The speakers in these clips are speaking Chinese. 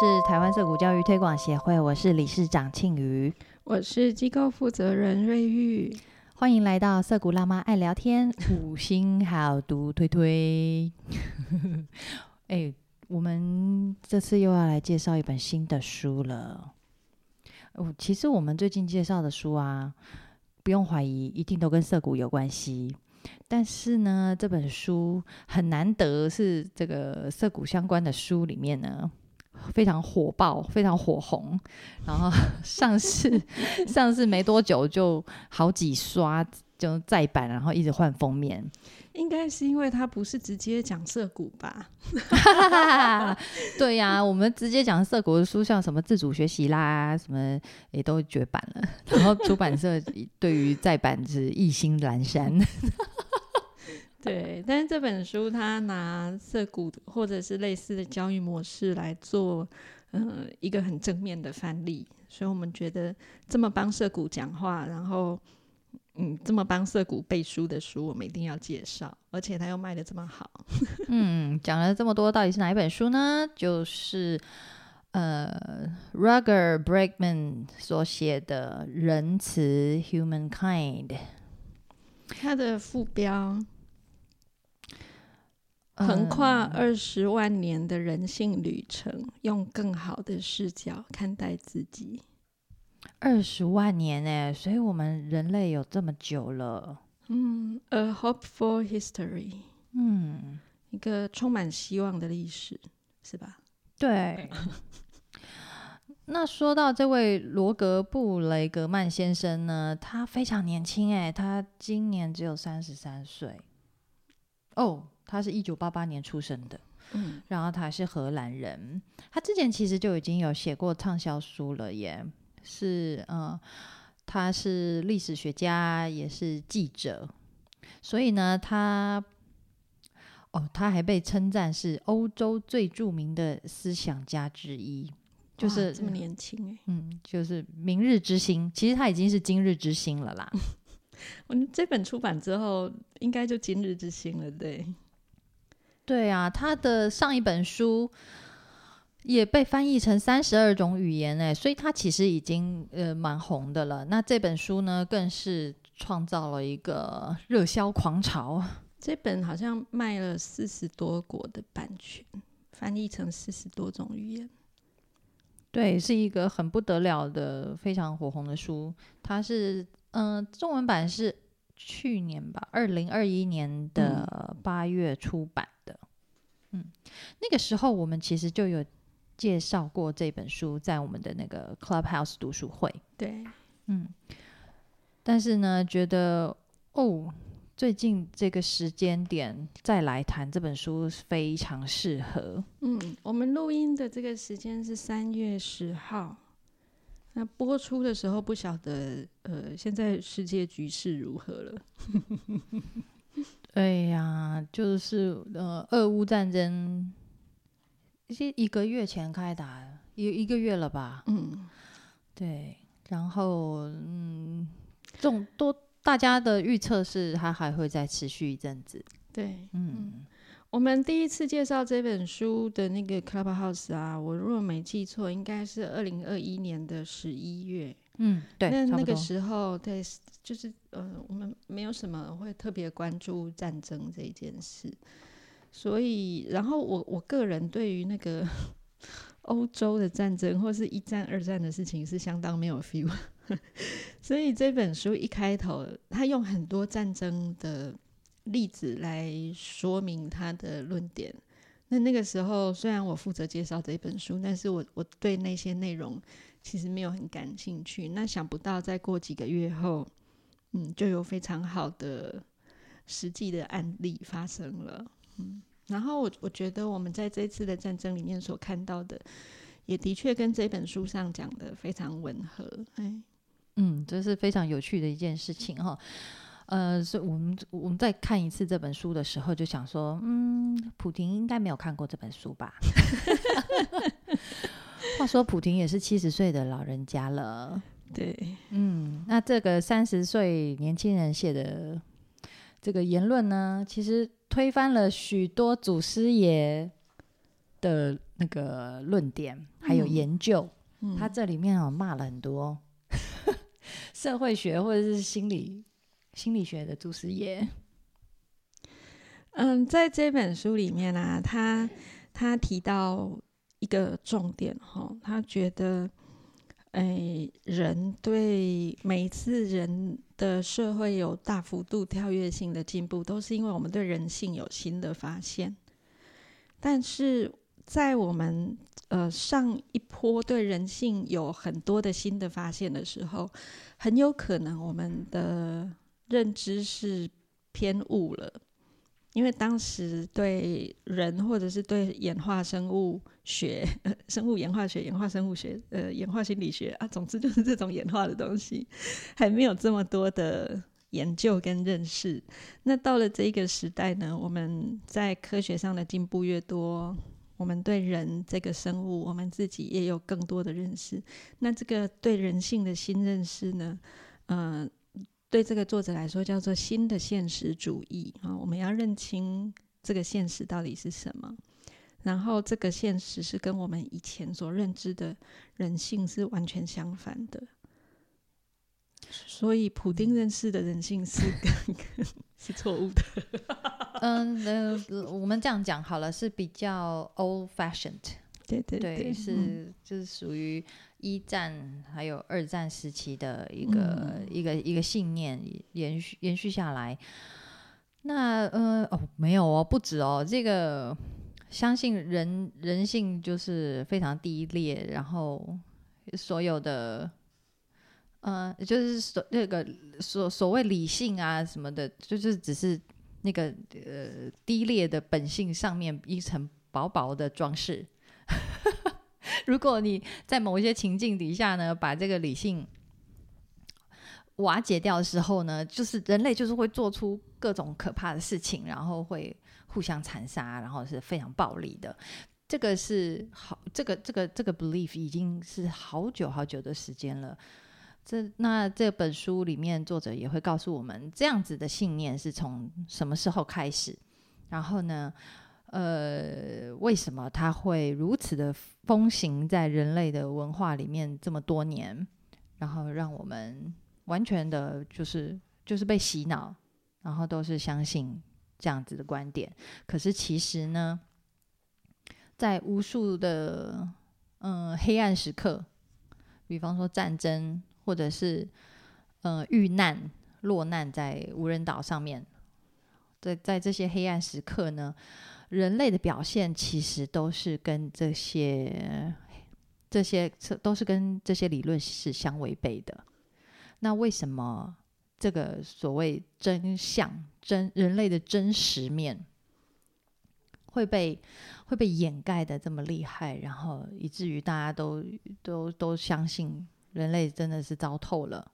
是台湾色谷教育推广协会，我是理事长庆瑜，我是机构负责人瑞玉，欢迎来到色谷辣妈爱聊天，五星好读推推。哎，我们这次又要来介绍一本新的书了。哦，其实我们最近介绍的书啊，不用怀疑，一定都跟涩谷有关系。但是呢，这本书很难得是这个涩谷相关的书里面呢，非常火爆，非常火红。然后 上市 上市没多久就好几刷就再版，然后一直换封面。应该是因为它不是直接讲涩谷吧？对呀，我们直接讲涩谷的书，像什么自主学习啦，什么也都绝版了。然后出版社对于再版是一心阑珊。对，但是这本书它拿涩谷或者是类似的教育模式来做，呃，一个很正面的范例，所以我们觉得这么帮涩谷讲话，然后。嗯，这么帮涩谷背书的书，我们一定要介绍，而且它又卖的这么好。嗯，讲了这么多，到底是哪一本书呢？就是呃 r u g g e r Bregman 所写的《仁慈 Humankind》，它的副标横跨二十万年的人性旅程，用更好的视角看待自己。二十万年哎，所以我们人类有这么久了。嗯，A hopeful history。嗯，一个充满希望的历史，是吧？对。那说到这位罗格布雷格曼先生呢，他非常年轻哎，他今年只有三十三岁。哦，他是一九八八年出生的。嗯，然后他是荷兰人，他之前其实就已经有写过畅销书了耶。是，嗯，他是历史学家，也是记者，所以呢，他，哦，他还被称赞是欧洲最著名的思想家之一，就是这么年轻哎，嗯，就是明日之星，其实他已经是今日之星了啦。我们这本出版之后，应该就今日之星了，对，对啊，他的上一本书。也被翻译成三十二种语言哎，所以他其实已经呃蛮红的了。那这本书呢，更是创造了一个热销狂潮。这本好像卖了四十多国的版权，翻译成四十多种语言。对，是一个很不得了的、非常火红的书。它是嗯，中文版是去年吧，二零二一年的八月出版的。嗯，那个时候我们其实就有。介绍过这本书，在我们的那个 Clubhouse 读书会。对，嗯，但是呢，觉得哦，最近这个时间点再来谈这本书非常适合。嗯，我们录音的这个时间是三月十号，那播出的时候不晓得，呃，现在世界局势如何了？哎呀，就是呃，俄乌战争。是一个月前开打，一一个月了吧？嗯，对。然后，嗯，这种多大家的预测是，它还会再持续一阵子。对，嗯。我们第一次介绍这本书的那个 Clubhouse 啊，我如果没记错，应该是二零二一年的十一月。嗯，对。那那个时候，对，就是呃，我们没有什么会特别关注战争这一件事。所以，然后我我个人对于那个 欧洲的战争或是一战、二战的事情是相当没有 feel，所以这本书一开头，他用很多战争的例子来说明他的论点。那那个时候，虽然我负责介绍这本书，但是我我对那些内容其实没有很感兴趣。那想不到，再过几个月后，嗯，就有非常好的实际的案例发生了。嗯，然后我我觉得我们在这次的战争里面所看到的，也的确跟这本书上讲的非常吻合。哎，嗯，这是非常有趣的一件事情哈。呃，是我们我们在看一次这本书的时候，就想说，嗯，普婷应该没有看过这本书吧？话说，普婷也是七十岁的老人家了。对，嗯，那这个三十岁年轻人写的这个言论呢，其实。推翻了许多祖师爷的那个论点，还有嗯研究，嗯他这里面啊骂了很多 社会学或者是心理心理学的祖师爷。嗯，在这本书里面啊，他他提到一个重点哈，他觉得，哎，人对每一次人的社会有大幅度跳跃性的进步，都是因为我们对人性有新的发现。但是在我们呃上一波对人性有很多的新的发现的时候，很有可能我们的认知是偏误了。因为当时对人或者是对演化生物学、生物演化学、演化生物学、呃演化心理学啊，总之就是这种演化的东西，还没有这么多的研究跟认识。那到了这个时代呢，我们在科学上的进步越多，我们对人这个生物，我们自己也有更多的认识。那这个对人性的新认识呢，嗯、对这个作者来说叫做新的现实主义啊，我们要认清这个现实到底是什么，然后这个现实是跟我们以前所认知的人性是完全相反的。所以，普丁认识的人性是 是错误的。嗯呃，我们这样讲好了，是比较 old fashioned，对对对，嗯是就是属于一战还有二战时期的一个、嗯一个一个信念延续延续下来。那呃哦没有哦，不止哦，这个相信人人性就是非常低劣，然后所有的。呃，就是所那个所所谓理性啊什么的，就是只是那个呃低劣的本性上面一层薄薄的装饰。如果你在某一些情境底下呢，把这个理性瓦解掉的时候呢，就是人类就是会做出各种可怕的事情，然后会互相残杀，然后是非常暴力的。这个是好，这个这个这个 belief 已经是好久好久的时间了。这那这本书里面，作者也会告诉我们，这样子的信念是从什么时候开始，然后呢，呃，为什么它会如此的风行在人类的文化里面这么多年，然后让我们完全的就是就是被洗脑，然后都是相信这样子的观点。可是其实呢，在无数的嗯黑暗时刻，比方说战争。或者是呃遇难落难在无人岛上面，在在这些黑暗时刻呢，人类的表现其实都是跟这些这些都是跟这些理论是相违背的。那为什么这个所谓真相真人类的真实面会被会被掩盖的这么厉害，然后以至于大家都都都相信？人类真的是糟透了。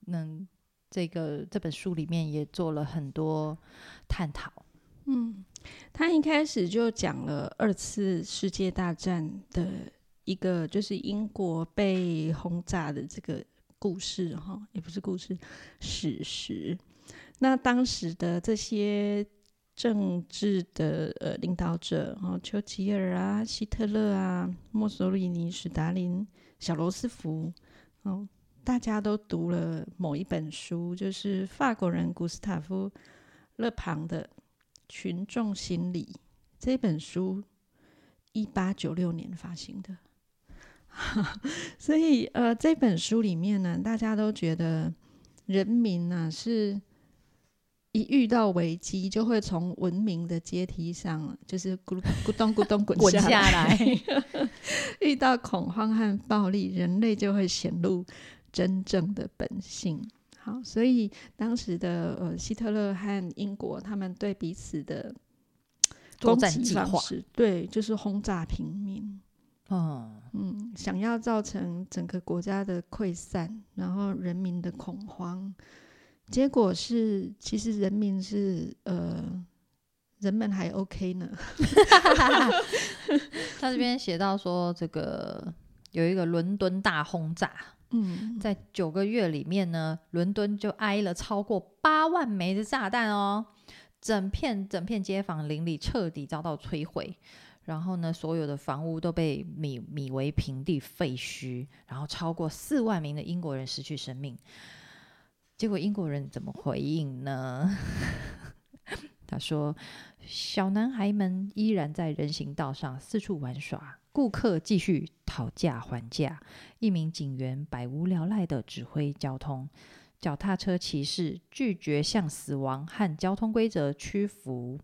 那这个这本书里面也做了很多探讨。嗯，他一开始就讲了二次世界大战的一个，就是英国被轰炸的这个故事，哈，也不是故事，史实。那当时的这些政治的呃领导者，哦，丘吉尔啊、希特勒啊、墨索里尼、史达林、小罗斯福。哦，大家都读了某一本书，就是法国人古斯塔夫·勒庞的《群众心理》这本书，一八九六年发行的。所以，呃，这本书里面呢，大家都觉得人民呢、啊、是一遇到危机就会从文明的阶梯上，就是咕 咕咚咕咚滚下来。遇到恐慌和暴力，人类就会显露真正的本性。好，所以当时的呃希特勒和英国，他们对彼此的 攻击方式，对，就是轰炸平民。嗯，嗯，想要造成整个国家的溃散，然后人民的恐慌，结果是其实人民是呃，人们还 OK 呢。他这边写到说，这个有一个伦敦大轰炸，在九个月里面呢，伦敦就挨了超过八万枚的炸弹哦，整片整片街坊邻里彻底遭到摧毁。然后呢，所有的房屋都被米米为平地废墟，然后超过四万名的英国人失去生命。结果英国人怎么回应呢？他说：“小男孩们依然在人行道上四处玩耍，顾客继续讨价还价，一名警员百无聊赖的指挥交通，脚踏车骑士拒绝向死亡和交通规则屈服，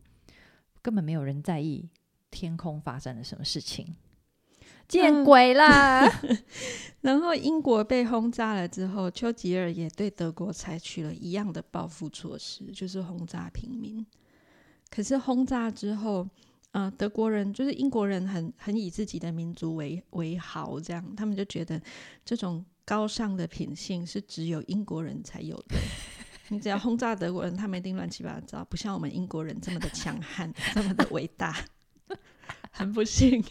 根本没有人在意天空发生了什么事情。”见鬼啦！然后英国被轰炸了之后，丘吉尔也对德国采取了一样的报复措施，就是轰炸平民。可是轰炸之后，呃，德国人就是英国人很很以自己的民族为为豪，这样他们就觉得这种高尚的品性是只有英国人才有的。你只要轰炸德国人，他们一定乱七八糟，不像我们英国人这么的强悍，这么的伟大。很不幸。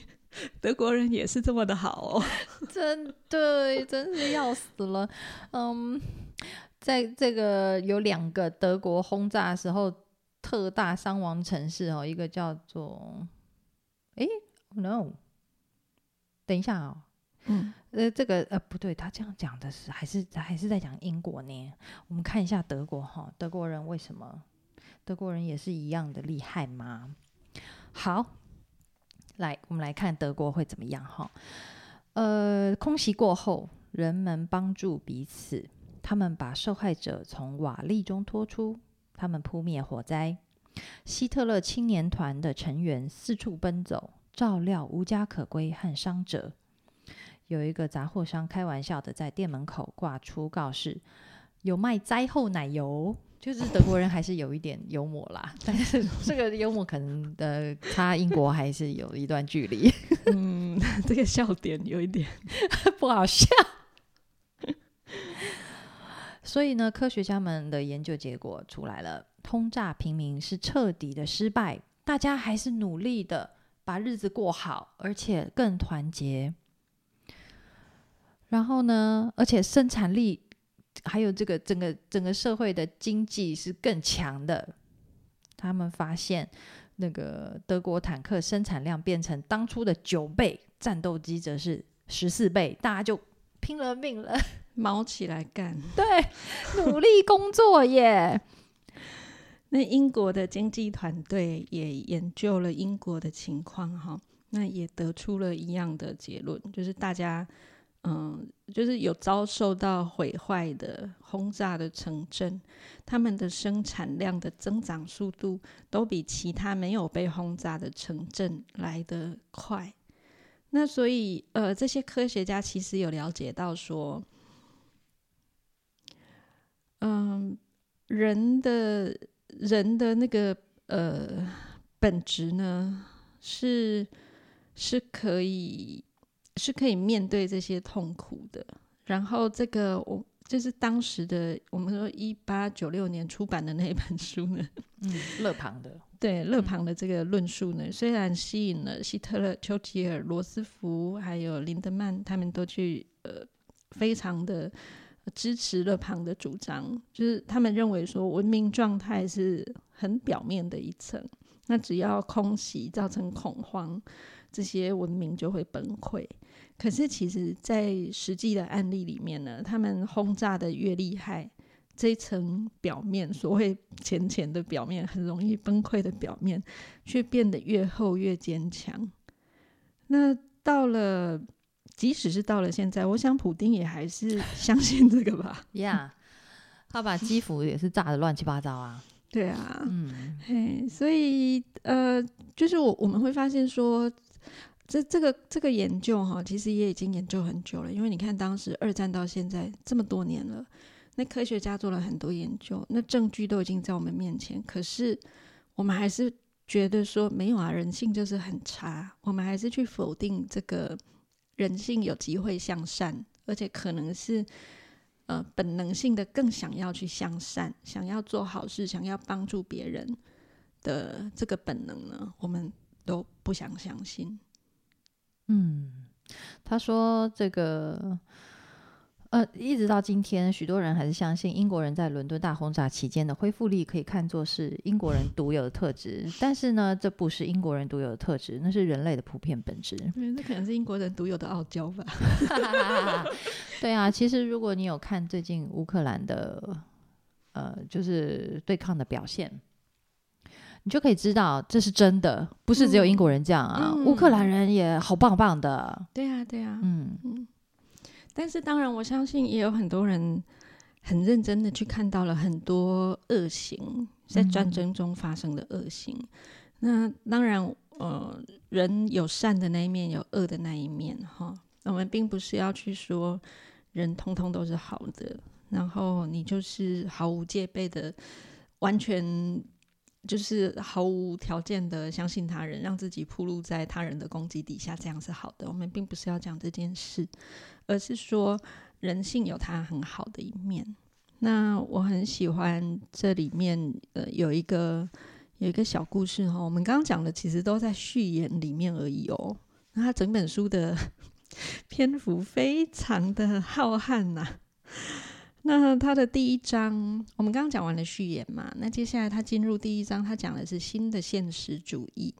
德国人也是这么的好哦，真对，真是要死了。嗯，在这个有两个德国轰炸的时候特大伤亡城市哦，一个叫做……哎，no，等一下哦，嗯，呃，这个呃不对，他这样讲的是还是还是在讲英国呢？我们看一下德国哈，德国人为什么？德国人也是一样的厉害吗？好。来，我们来看德国会怎么样哈？呃，空袭过后，人们帮助彼此，他们把受害者从瓦砾中拖出，他们扑灭火灾。希特勒青年团的成员四处奔走，照料无家可归和伤者。有一个杂货商开玩笑的在店门口挂出告示：“有卖灾后奶油。”就是德国人还是有一点幽默啦，但是这个幽默可能呃，他英国还是有一段距离。嗯，这个笑点有一点 不好笑。所以呢，科学家们的研究结果出来了，轰炸平民是彻底的失败，大家还是努力的把日子过好，而且更团结。然后呢，而且生产力。还有这个整个整个社会的经济是更强的。他们发现那个德国坦克生产量变成当初的九倍，战斗机则是十四倍，大家就拼了命了，毛起来干，对，努力工作耶。那英国的经济团队也研究了英国的情况，哈，那也得出了一样的结论，就是大家。嗯，就是有遭受到毁坏的轰炸的城镇，他们的生产量的增长速度都比其他没有被轰炸的城镇来得快。那所以，呃，这些科学家其实有了解到说，嗯，人的人的那个呃本质呢，是是可以。是可以面对这些痛苦的。然后，这个我就是当时的我们说一八九六年出版的那本书呢，嗯，勒庞的对勒庞的这个论述呢，虽然吸引了希特勒、丘吉尔、罗斯福还有林德曼，他们都去呃非常的支持勒庞的主张，就是他们认为说文明状态是很表面的一层，那只要空袭造成恐慌。这些文明就会崩溃。可是，其实，在实际的案例里面呢，他们轰炸的越厉害，这一层表面所谓浅浅的表面，很容易崩溃的表面，却变得越厚越坚强。那到了，即使是到了现在，我想普丁也还是 相信这个吧。呀，他把基辅也是炸的乱七八糟啊。对啊，嗯，嘿，所以呃，就是我我们会发现说。这这个这个研究哈，其实也已经研究很久了。因为你看，当时二战到现在这么多年了，那科学家做了很多研究，那证据都已经在我们面前。可是我们还是觉得说没有啊，人性就是很差。我们还是去否定这个人性有机会向善，而且可能是呃本能性的更想要去向善，想要做好事，想要帮助别人的这个本能呢，我们都不想相信。嗯，他说这个，呃，一直到今天，许多人还是相信英国人在伦敦大轰炸期间的恢复力可以看作是英国人独有的特质。但是呢，这不是英国人独有的特质，那是人类的普遍本质。对，那可能是英国人独有的傲娇吧。对啊，其实如果你有看最近乌克兰的呃，就是对抗的表现，你就可以知道这是真的，不是只有英国人这样啊，乌克兰人也好棒棒的。对啊，对啊，嗯嗯。但是当然，我相信也有很多人很认真的去看到了很多恶行，在战争中发生的恶行。那当然，呃，人有善的那一面，有恶的那一面，哈。我们并不是要去说人通通都是好的，然后你就是毫无戒备的，完全就是毫无条件的相信他人，让自己暴露在他人的攻击底下，这样是好的。我们并不是要讲这件事。而是说，人性有它很好的一面。那我很喜欢这里面呃有一个有一个小故事哈。我们刚刚讲的其实都在序言里面而已哦。那它整本书的 篇幅非常的浩瀚呐。那他的第一章，我们刚刚讲完了序言嘛？那接下来他进入第一章，他讲的是新的现实主义。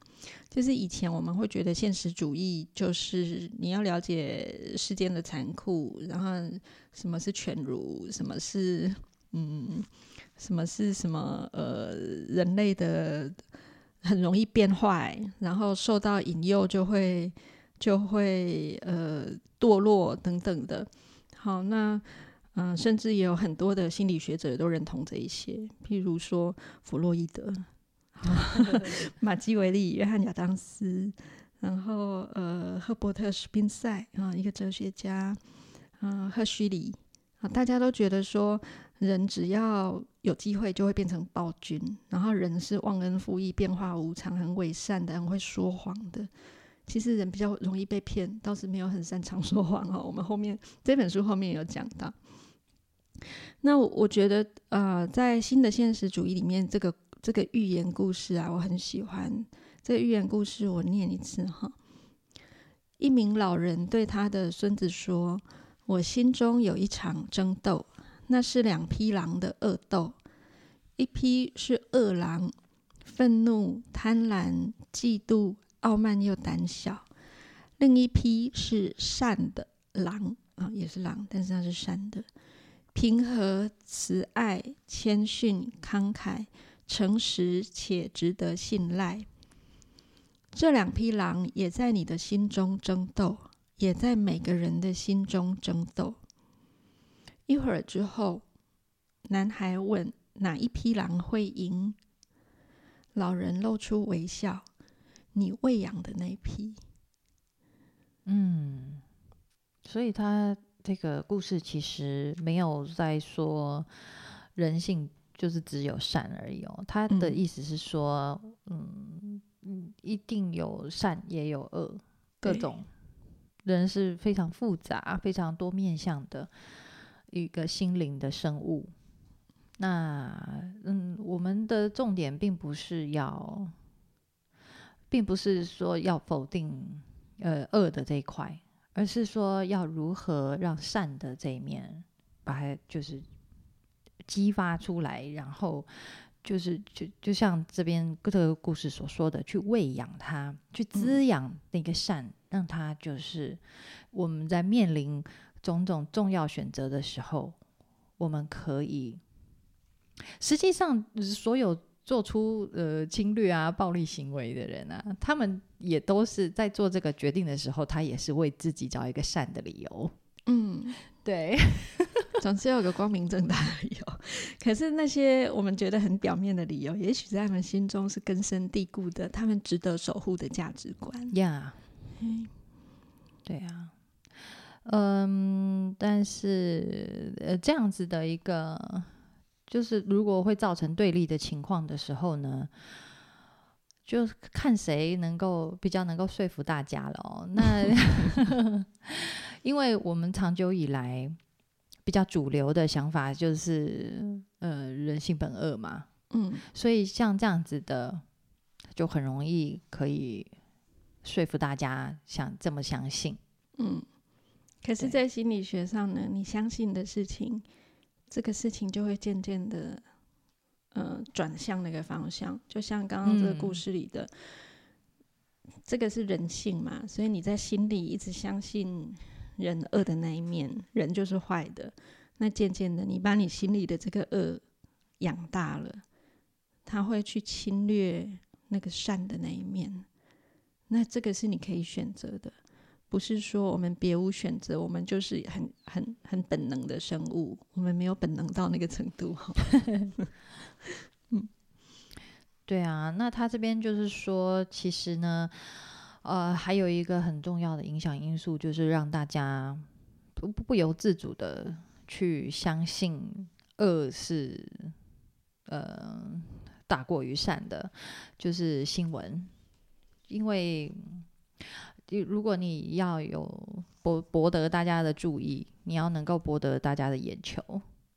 就是以前我们会觉得现实主义就是你要了解世间的残酷，然后什么是犬儒，什么是嗯，什么是什么呃，人类的很容易变坏，然后受到引诱就会就会呃堕落等等的。好，那。嗯，甚至也有很多的心理学者都认同这一些，譬如说弗洛伊德、马基维利、约翰亚当斯，然后呃赫伯特·史宾塞啊，一个哲学家，嗯，赫胥黎啊，大家都觉得说，人只要有机会就会变成暴君，然后人是忘恩负义、变化无常、很伪善的，很会说谎的。其实人比较容易被骗，倒是没有很擅长说谎哦。我们后面这本书后面有讲到。那我我觉得，呃，在新的现实主义里面，这个这个寓言故事啊，我很喜欢。这个寓言故事我念一次哈。一名老人对他的孙子说：“我心中有一场争斗，那是两匹狼的恶斗。一匹是恶狼，愤怒、贪婪、嫉妒、傲慢又胆小；另一匹是善的狼啊，也是狼，但是它是善的。”平和、慈爱、谦逊、慷慨、诚实且值得信赖，这两匹狼也在你的心中争斗，也在每个人的心中争斗。一会儿之后，男孩问：“哪一匹狼会赢？”老人露出微笑：“你喂养的那匹。”嗯，所以他。这个故事其实没有在说人性就是只有善而已哦，他的意思是说，嗯嗯，一定有善也有恶，各种人是非常复杂、非常多面向的一个心灵的生物。那嗯，我们的重点并不是要，并不是说要否定呃恶的这一块。而是说要如何让善的这一面把它就是激发出来，然后就是就就像这边这个故事所说的，去喂养它，去滋养那个善，让它就是我们在面临种种重要选择的时候，我们可以实际上所有。做出呃侵略啊暴力行为的人啊，他们也都是在做这个决定的时候，他也是为自己找一个善的理由。嗯，对，总是要有个光明正大的理由。可是那些我们觉得很表面的理由，也许在他们心中是根深蒂固的，他们值得守护的价值观。呀，嗯对啊，嗯，但是呃，这样子的一个。就是如果会造成对立的情况的时候呢，就看谁能够比较能够说服大家了哦。那 因为我们长久以来比较主流的想法就是，呃，人性本恶嘛，嗯，所以像这样子的，就很容易可以说服大家想这么相信，嗯。可是，在心理学上呢，你相信的事情，这个事情就会渐渐的，呃，转向那个方向。就像刚刚这个故事里的，这个是人性嘛，所以你在心里一直相信人恶的那一面，人就是坏的。那渐渐的，你把你心里的这个恶养大了，他会去侵略那个善的那一面。那这个是你可以选择的。不是说我们别无选择，我们就是很很很本能的生物，我们没有本能到那个程度。嗯，对啊，那他这边就是说，其实呢，呃，还有一个很重要的影响因素，就是让大家不不由自主的去相信恶是呃大过于善的，就是新闻，因为。如果你要有博博得大家的注意，你要能够博得大家的眼球，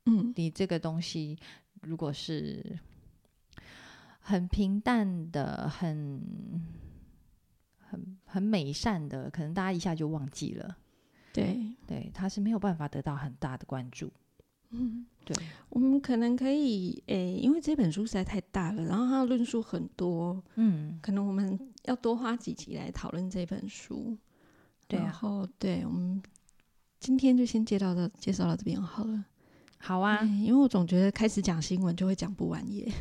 嗯，你这个东西如果是很平淡的、很很很美善的，可能大家一下就忘记了。对对，他是没有办法得到很大的关注。嗯，对，我们可能可以诶，因为这本书实在太大了，然后它的论述很多，嗯，可能我们要多花几集来讨论这本书。对，然后对我们今天就先介绍到介绍到这边好了。好啊，因为我总觉得开始讲新闻就会讲不完耶。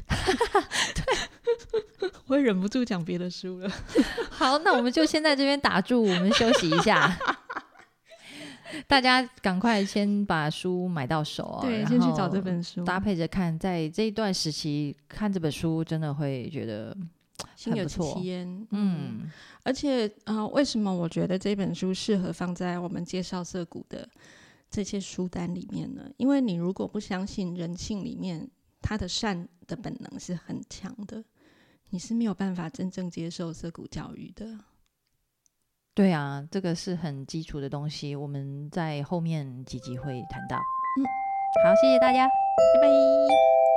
对，我也忍不住讲别的书了。好，那我们就先在这边打住，我们休息一下。大家赶快先把书买到手哦，对，先去找这本书，搭配着看。在这一段时期看这本书，真的会觉得心有戚焉。嗯，而且啊，为什么我觉得这本书适合放在我们介绍涩谷的这些书单里面呢？因为你如果不相信人性里面他的善的本能是很强的，你是没有办法真正接受涩谷教育的。对啊，这个是很基础的东西，我们在后面几集会谈到。嗯，好，谢谢大家，拜拜。